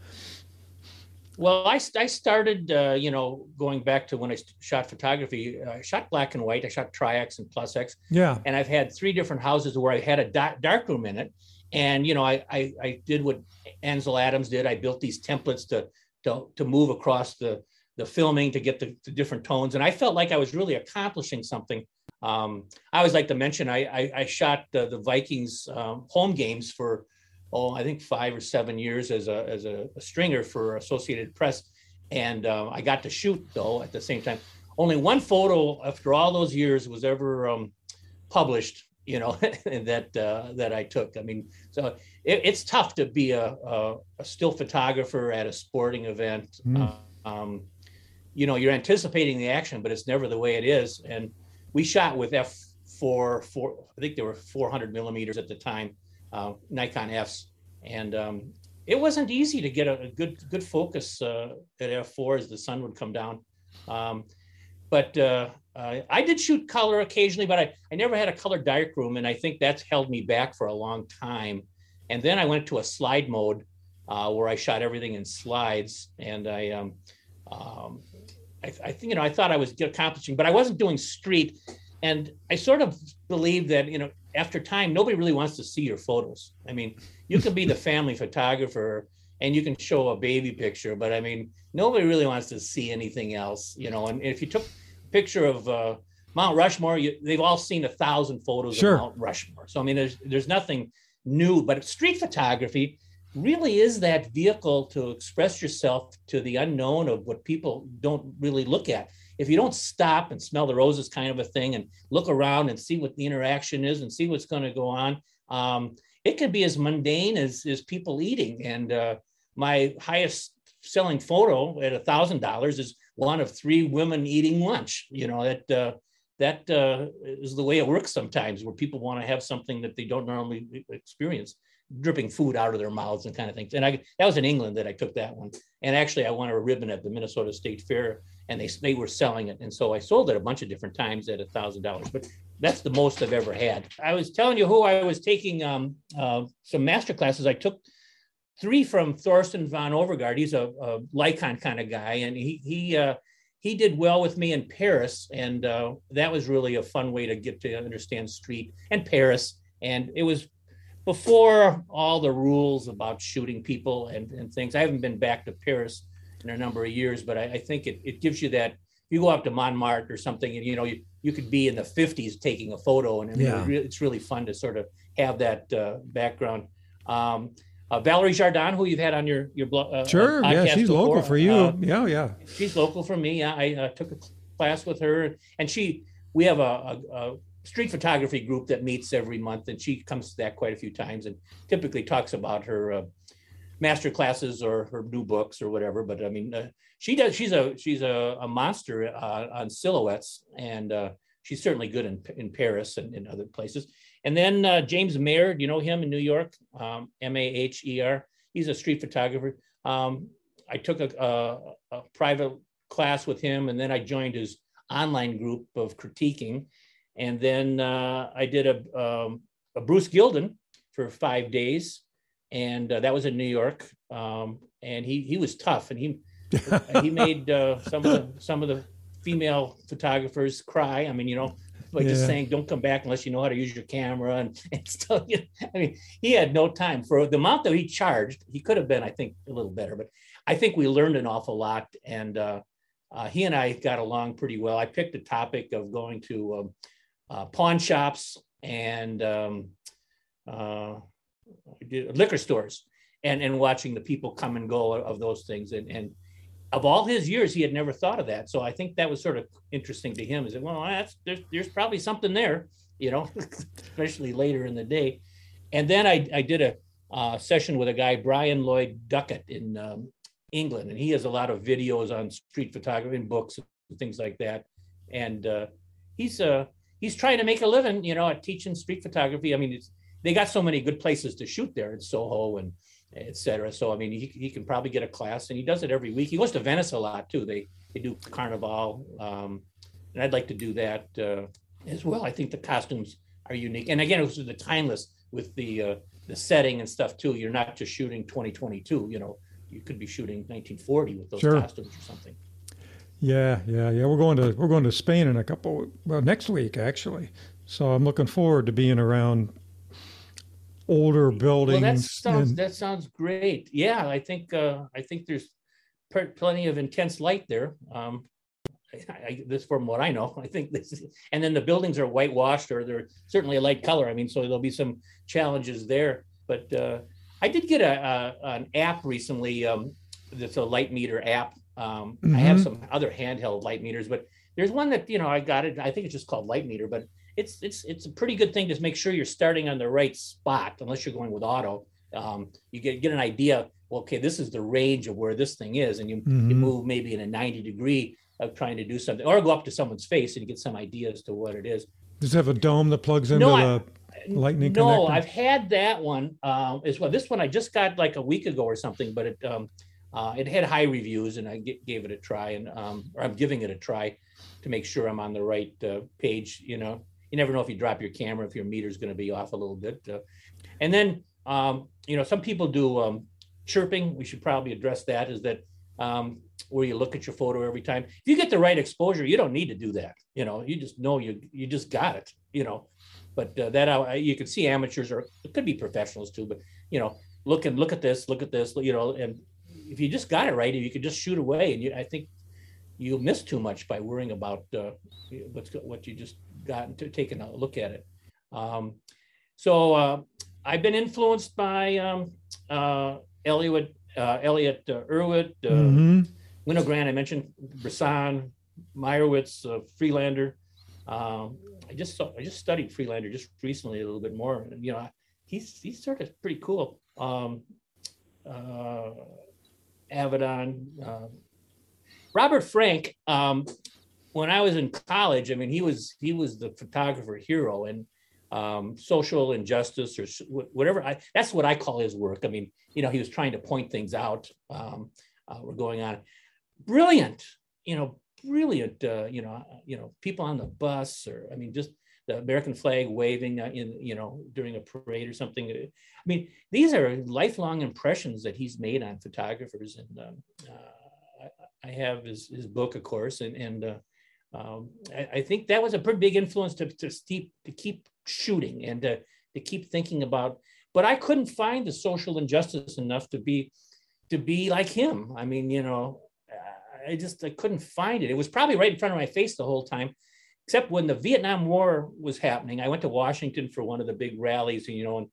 Well, I, I started, uh, you know, going back to when I shot photography. I shot black and white. I shot Tri-X and Plus X. Yeah. And I've had three different houses where I had a dark room in it, and you know, I, I, I did what Ansel Adams did. I built these templates to to, to move across the the filming to get the, the different tones, and I felt like I was really accomplishing something. Um, I always like to mention I I, I shot the, the Vikings um, home games for oh I think five or seven years as a as a, a stringer for Associated Press, and um, I got to shoot though at the same time. Only one photo after all those years was ever um, published you know [LAUGHS] that uh, that I took. I mean, so it, it's tough to be a, a, a, still photographer at a sporting event. Mm. Um, you know, you're anticipating the action, but it's never the way it is. And we shot with F for for I think there were 400 millimeters at the time, uh, Nikon Fs, and um, it wasn't easy to get a, a good good focus uh, at f4 as the sun would come down. Um, but uh, I did shoot color occasionally, but I, I never had a color darkroom, and I think that's held me back for a long time. And then I went to a slide mode uh, where I shot everything in slides, and I um, um, I, I think you know I thought I was accomplishing, but I wasn't doing street, and I sort of believe that you know after time nobody really wants to see your photos. I mean, you can be the [LAUGHS] family photographer and you can show a baby picture, but I mean nobody really wants to see anything else, you know. And if you took a picture of uh, Mount Rushmore, you, they've all seen a thousand photos sure. of Mount Rushmore. So I mean, there's there's nothing new, but street photography really is that vehicle to express yourself to the unknown of what people don't really look at. If you don't stop and smell the roses, kind of a thing, and look around and see what the interaction is and see what's going to go on, um, it can be as mundane as, as people eating. And uh, my highest selling photo at a thousand dollars is one of three women eating lunch. You know that uh, that uh, is the way it works sometimes, where people want to have something that they don't normally experience dripping food out of their mouths and kind of things. And I that was in England that I took that one. And actually, I won a ribbon at the Minnesota State Fair, and they they were selling it, and so I sold it a bunch of different times at a thousand dollars. But that's the most I've ever had. I was telling you who I was taking um, uh, some master classes. I took three from Thorsten von Overgaard. He's a, a Leica kind of guy, and he he. Uh, he did well with me in Paris, and uh, that was really a fun way to get to understand street and Paris. And it was before all the rules about shooting people and, and things. I haven't been back to Paris in a number of years, but I, I think it, it gives you that. You go up to Montmartre or something, and you know you, you could be in the 50s taking a photo, and yeah. it's really fun to sort of have that uh, background. Um, uh, Valerie Jardin, who you've had on your your blog, uh, sure, yeah, she's before. local for you. Uh, yeah, yeah, she's local for me. I uh, took a class with her, and she we have a, a, a street photography group that meets every month, and she comes to that quite a few times and typically talks about her uh, master classes or her new books or whatever. But I mean, uh, she does. She's a she's a, a monster uh, on silhouettes, and uh, she's certainly good in in Paris and in other places. And then uh, James Maher, you know him in New York, um, M A H E R. He's a street photographer. Um, I took a, a, a private class with him, and then I joined his online group of critiquing and then uh, I did a, um, a, Bruce Gilden for five days, and uh, that was in New York. Um, and he he was tough, and he he [LAUGHS] made uh, some of the some of the female photographers cry. I mean, you know, like yeah. just saying, "Don't come back unless you know how to use your camera," and, [LAUGHS] and stuff. I mean, he had no time for the amount that he charged. He could have been, I think, a little better, but I think we learned an awful lot, and uh, uh, he and I got along pretty well. I picked a topic of going to um, uh, pawn shops and um, uh, liquor stores and, and watching the people come and go of those things. And, and of all his years, he had never thought of that. So I think that was sort of interesting to him. Is that, well, that's, there's, there's probably something there, you know, [LAUGHS] especially later in the day. And then I, I did a uh, session with a guy, Brian Lloyd Duckett in um, England. And he has a lot of videos on street photography and books and things like that. And uh, he's a, uh, he's trying to make a living, you know, at teaching street photography. I mean, it's, they got so many good places to shoot there in Soho and et cetera. So, I mean, he, he can probably get a class and he does it every week. He goes to Venice a lot too. They, they do Carnival. Um, and I'd like to do that uh, as well. I think the costumes are unique. And again, it was the timeless with the, uh, the setting and stuff too. You're not just shooting 2022, you know, you could be shooting 1940 with those sure. costumes or something. Yeah, yeah, yeah. We're going to we're going to Spain in a couple well next week actually. So I'm looking forward to being around older buildings. Well, that sounds and, that sounds great. Yeah, I think uh, I think there's plenty of intense light there. Um, I, I, this from what I know, [LAUGHS] I think this, and then the buildings are whitewashed or they're certainly a light color. I mean, so there'll be some challenges there. But uh, I did get a, a an app recently. Um, that's a light meter app um, mm-hmm. I have mm-hmm. some other handheld light meters, but there's one that you know I got it. I think it's just called light meter, but it's it's it's a pretty good thing to make sure you're starting on the right spot. Unless you're going with auto, um, you get get an idea. Well, okay, this is the range of where this thing is, and you mm-hmm. you move maybe in a 90 degree of trying to do something, or go up to someone's face and you get some idea as to what it is. Does it have a dome that plugs into No, I- the lightning no, connector? I've had that one um, as well. This one I just got like a week ago or something, but it um, uh, it had high reviews, and I g- gave it a try, and um, or I'm giving it a try to make sure I'm on the right uh, page. You know, you never know if you drop your camera if your meter's going to be off a little bit. Uh, and then um, you know, some people do um, chimping. We should probably address that. Is that um, where you look at your photo every time? If you get the right exposure, you don't need to do that. You know, you just know you you just got it. You know, but uh, that I, you can see amateurs or it could be professionals too. But you know, look and look at this, look at this. You know, and if you just got it right, you could just shoot away. And you, I think you'll miss too much by worrying about uh, what's what you just got to taking a look at it. Um, so uh, I've been influenced by um, uh, Elliot uh, Elliot uh, Erwitt, uh, Mhm. Winogrand, I mentioned Bresson, Meyerowitz, uh, Friedlander. Um, I just saw, I just studied Friedlander just recently a little bit more. You know, he's he's sort of pretty cool. Um, uh, Avedon, um, Robert Frank. Um, when I was in college, I mean, he was he was the photographer hero and um, social injustice or whatever. I, that's what I call his work. I mean, you know, he was trying to point things out. Um, uh, were going on. Brilliant, you know, brilliant. Uh, you know, you know, people on the bus, or I mean, just the American flag waving uh, in, you know, during a parade or something. Uh, I mean, these are lifelong impressions that he's made on photographers, and um, uh, I, have his his book, of course, and and. Uh, um, I, I think that was a pretty big influence to, to keep to keep shooting and to, to keep thinking about. But I couldn't find the social injustice enough to be to be like him. I mean, you know, I just I couldn't find it. It was probably right in front of my face the whole time, except when the Vietnam War was happening. I went to Washington for one of the big rallies, and you know, and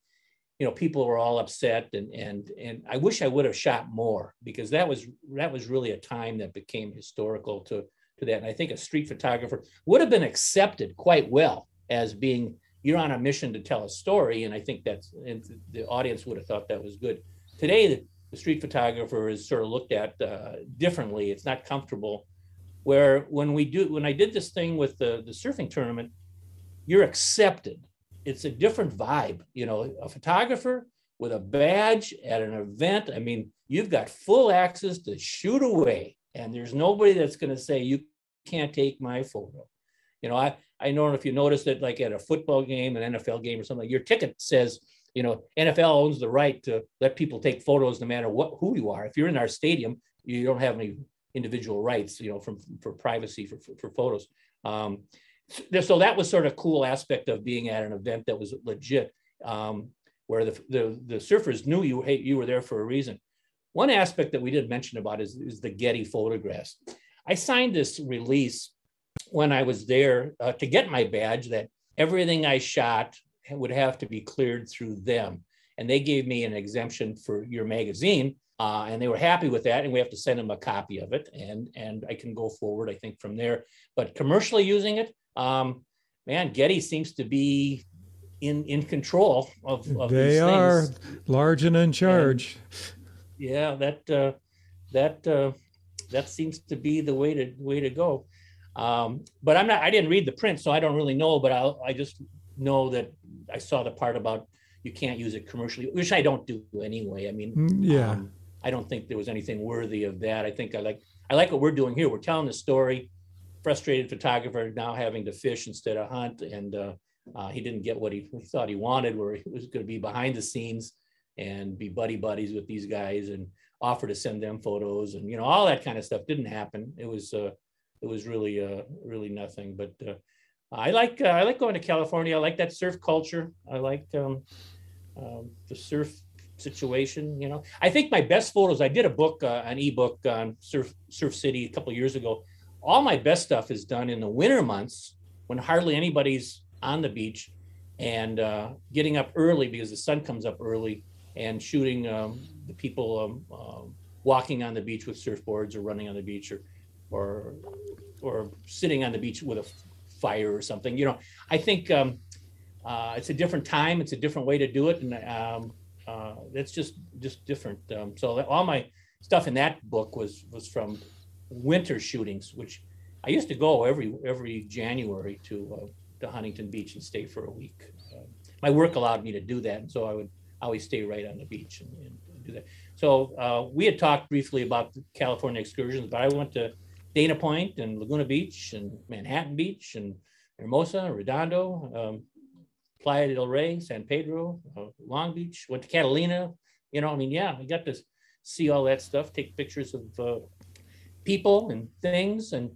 you know, people were all upset, and and and I wish I would have shot more because that was that was really a time that became historical to to that. And I think a street photographer would have been accepted quite well as being you're on a mission to tell a story, and I think that's and the audience would have thought that was good. Today, the, street photographer is sort of looked at uh, differently. It's not comfortable. Where when we do when I did this thing with the the surfing tournament, you're accepted. It's a different vibe. You know, a photographer with a badge at an event. I mean, you've got full access to shoot away, and there's nobody that's going to say you can't take my photo. You know, I I don't know if you notice that, like at a football game, an NFL game, or something, your ticket says, you know, NFL owns the right to let people take photos no matter what who you are. If you're in our stadium, you don't have any individual rights, you know, from for privacy for for, for photos. Um, so, that was sort of cool aspect of being at an event that was legit, um, where the, the the surfers knew you hey you were there for a reason. One aspect that we didn't mention about is, is the Getty photographs. I signed this release when I was there uh, to get my badge that everything I shot would have to be cleared through them. And they gave me an exemption for your magazine. Uh, and they were happy with that. And we have to send them a copy of it. And, and I can go forward, I think, from there. But commercially using it, um, man, Getty seems to be in, in control of, of they these are things. large and in charge. Yeah, that uh, that uh, that seems to be the way to way to go. Um, but I'm not. I didn't read the print, so I don't really know. But I I just know that I saw the part about you can't use it commercially, which I don't do anyway. I mean, Mm, yeah. um, I don't think there was anything worthy of that. I think I like I like what we're doing here. We're telling the story. Frustrated photographer now having to fish instead of hunt, and uh, uh, he didn't get what he, he thought he wanted, where he was going to be behind the scenes and be buddy buddies with these guys and offer to send them photos and you know all that kind of stuff didn't happen. It was uh, it was really uh, really nothing. But uh, I like uh, I like going to California. I like that surf culture. I like um, um, the surf situation. You know, I think my best photos. I did a book, uh, an ebook on Surf Surf City a couple years ago. All my best stuff is done in the winter months when hardly anybody's on the beach, and uh, getting up early because the sun comes up early and shooting um, the people um, um, walking on the beach with surfboards or running on the beach or or or sitting on the beach with a fire or something. You know, I think um, uh, it's a different time. It's a different way to do it, and um, uh, it's just just different. Um, so that- all my stuff in that book was was from winter shootings, which I used to go every every January to uh, to Huntington Beach and stay for a week. Uh, my work allowed me to do that, and so I would always stay right on the beach and, and do that. So uh, we had talked briefly about the California excursions, but I went to Dana Point and Laguna Beach and Manhattan Beach and Hermosa, Redondo, um, Playa del Rey, San Pedro, uh, Long Beach, went to Catalina. You know, I mean, yeah, we got to see all that stuff, take pictures of uh, people and things, and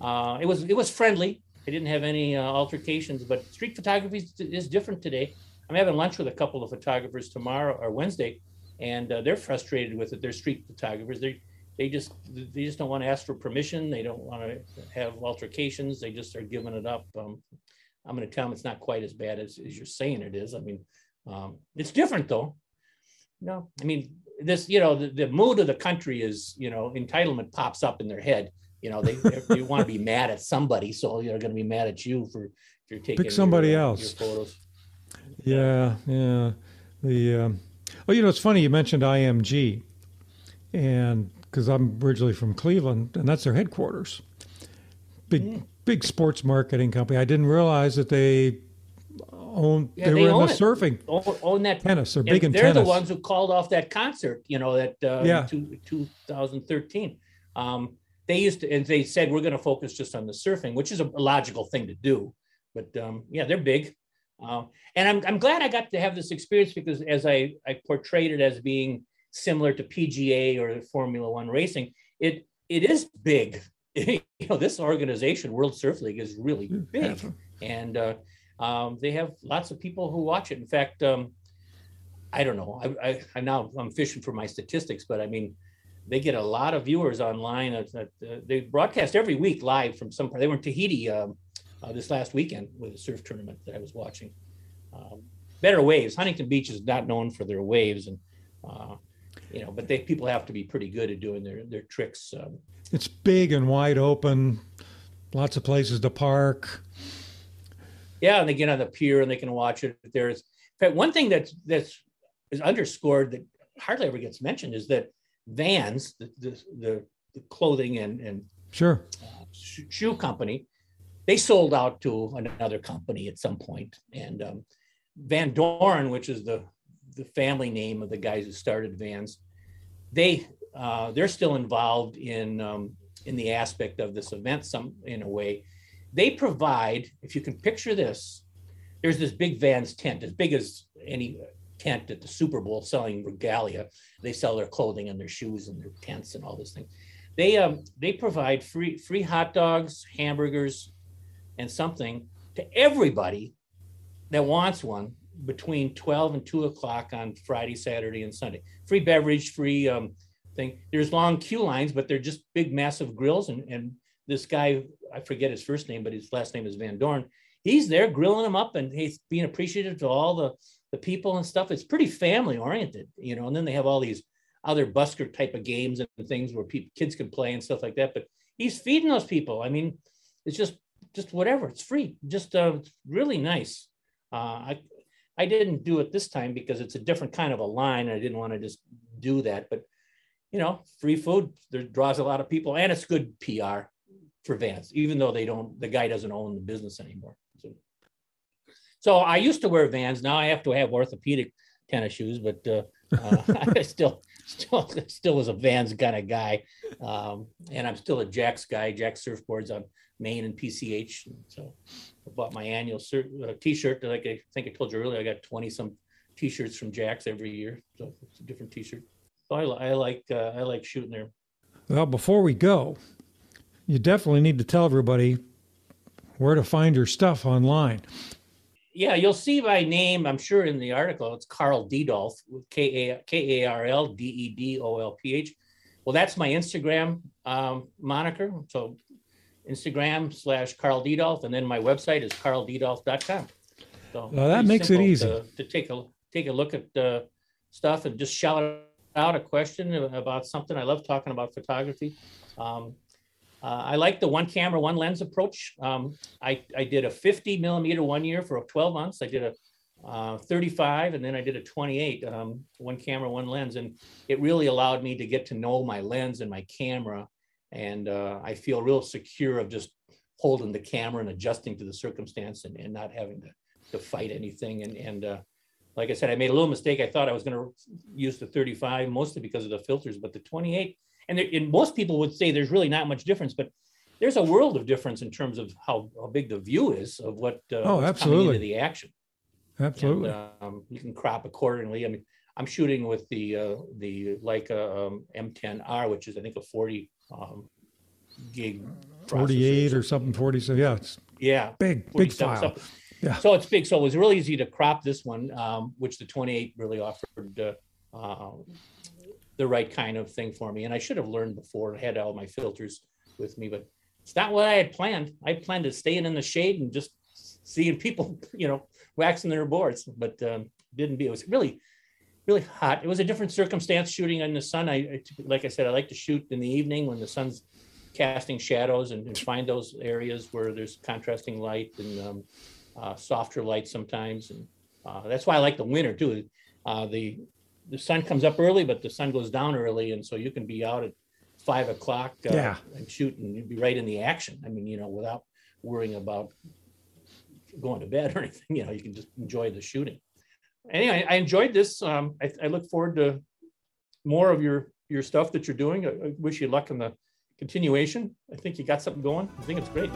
uh, it was it was friendly. I didn't have any uh, altercations, but street photography is different today. I'm having lunch with a couple of photographers tomorrow or Wednesday, and uh, they're frustrated with it. They're street photographers. They they just they just don't want to ask for permission. They don't want to have altercations. They just are giving it up. Um, I'm going to tell them it's not quite as bad as, as you're saying it is. I mean, um, it's different though. No, I mean this. You know, the, the mood of the country is you know entitlement pops up in their head. You know, they they want to be mad at somebody, so they're going to be mad at you for if you're taking pick somebody your, else. Your photos. Yeah, yeah. The um, well, you know, it's funny you mentioned IMG, and because I'm originally from Cleveland, and that's their headquarters. Big, mm. Big sports marketing company. I didn't realize that they own. Yeah, they, they, were in the it. surfing. Own, own, that tennis. They're big in they're tennis. They're the ones who called off that concert. You know that. Uh, yeah. Two, 2013. Um, they used to, and they said we're going to focus just on the surfing, which is a logical thing to do. But um, yeah, they're big. Um, and I'm, I'm glad I got to have this experience because as I, I portrayed it as being similar to PGA or Formula One racing, it it is big. [LAUGHS] you know, this organization, World Surf League, is really big, and uh, um, they have lots of people who watch it. In fact, um, I don't know. I, I, I, now I'm fishing for my statistics, but I mean, they get a lot of viewers online. Uh, uh, they broadcast every week live from some. Part. They were in Tahiti um, uh, this last weekend with a surf tournament that I was watching. Um, better waves. Huntington Beach is not known for their waves, and uh, you know, but they people have to be pretty good at doing their their tricks. It's big and wide open, lots of places to park. Yeah, and they get on the pier and they can watch it. There's in fact one thing that's that's is underscored that hardly ever gets mentioned is that Vans, the the, the, the clothing and and sure uh, shoe company, they sold out to another company at some point, and um, Van Doren, which is the the family name of the guys who started Vans, they uh, they're still involved in um, in the aspect of this event some in a way. They provide, if you can picture this, there's this big Vans tent, as big as any tent at the Super Bowl selling regalia. They sell their clothing and their shoes and their tents and all this thing. They um, they provide free free hot dogs, hamburgers, and something to everybody that wants one between 12 and 2 o'clock on Friday, Saturday, and Sunday. Free beverage, free um, thing. There's long queue lines, but they're just big, massive grills. And, and this guy, I forget his first name, but his last name is Van Dorn. He's there grilling them up and he's being appreciative to all the, the people and stuff. It's pretty family oriented, you know. And then they have all these other busker type of games and things where kids can play and stuff like that. But he's feeding those people. I mean, it's just just whatever. It's free. Just uh, really nice. Uh, I I didn't do it this time because it's a different kind of a line. I didn't want to just do that, but you know, free food there draws a lot of people, and it's good PR for Vans, even though they don't. The guy doesn't own the business anymore. So, so I used to wear Vans. Now I have to have orthopedic tennis shoes, but uh, uh, [LAUGHS] I still, still, still was a Vans kind of guy, um, and I'm still a Jack's guy. Jack's surfboards on Main and PCH. So I bought my annual uh, T-shirt. Like I think I told you earlier, I got 20 some T-shirts from Jack's every year. So it's a different T-shirt. So I, I like uh, I like shooting there. Well, before we go, you definitely need to tell everybody where to find your stuff online. Yeah, you'll see my name. I'm sure in the article. It's Karl Dedolph, K A K A R L D E D O L P H. Well, that's my Instagram um, moniker. So Instagram slash Karl Dedolph, and then my website is karldedolph.com. So well, that makes it easy to, to, take a take a look at the stuff and just shout out a question about something. I love talking about photography. Um, uh, I like the one camera, one lens approach. Um, I, I did a 50 millimeter one year for 12 months. I did a uh, 35 and then I did a 28, um, one camera, one lens. And it really allowed me to get to know my lens and my camera and uh, I feel real secure of just holding the camera and adjusting to the circumstance and, and not having to, to fight anything. And, and uh, like I said, I made a little mistake. I thought I was going to use the 35 mostly because of the filters, but the 28, and, there, and most people would say there's really not much difference, but there's a world of difference in terms of how, how big the view is of what uh, oh, absolutely. into the action. Absolutely. And, um, you can crop accordingly. I mean, I'm shooting with the uh, the Leica um, M10R, which is I think a 40 um, gig 48 or something 40 so yeah it's yeah big big file yeah. So it's big. So it was really easy to crop this one um, which the 28 really offered uh, uh, the right kind of thing for me. And i should have learned before. I had all my filters with me but it's not what i had planned. I planned to stay in the shade and just seeing people [LAUGHS] you know waxing their boards but um, didn't be it was really really hot. It was a different circumstance shooting in the sun. I, I like i said i like to shoot in the evening when the sun's casting shadows and, and, find those areas where there's contrasting light and um, uh, softer light sometimes. And uh, that's why I like the winter too. Uh, the the sun comes up early, but the sun goes down early, and so you can be out at five o'clock uh, yeah. and shoot, and you'd be right in the action. I mean, you know, without worrying about going to bed or [LAUGHS] anything. You know, you can just enjoy the shooting. Anyway, I enjoyed this. Um, I, I look forward to more of your your stuff that you're doing. I, I wish you luck in the continuation. I think you got something going. I think it's great.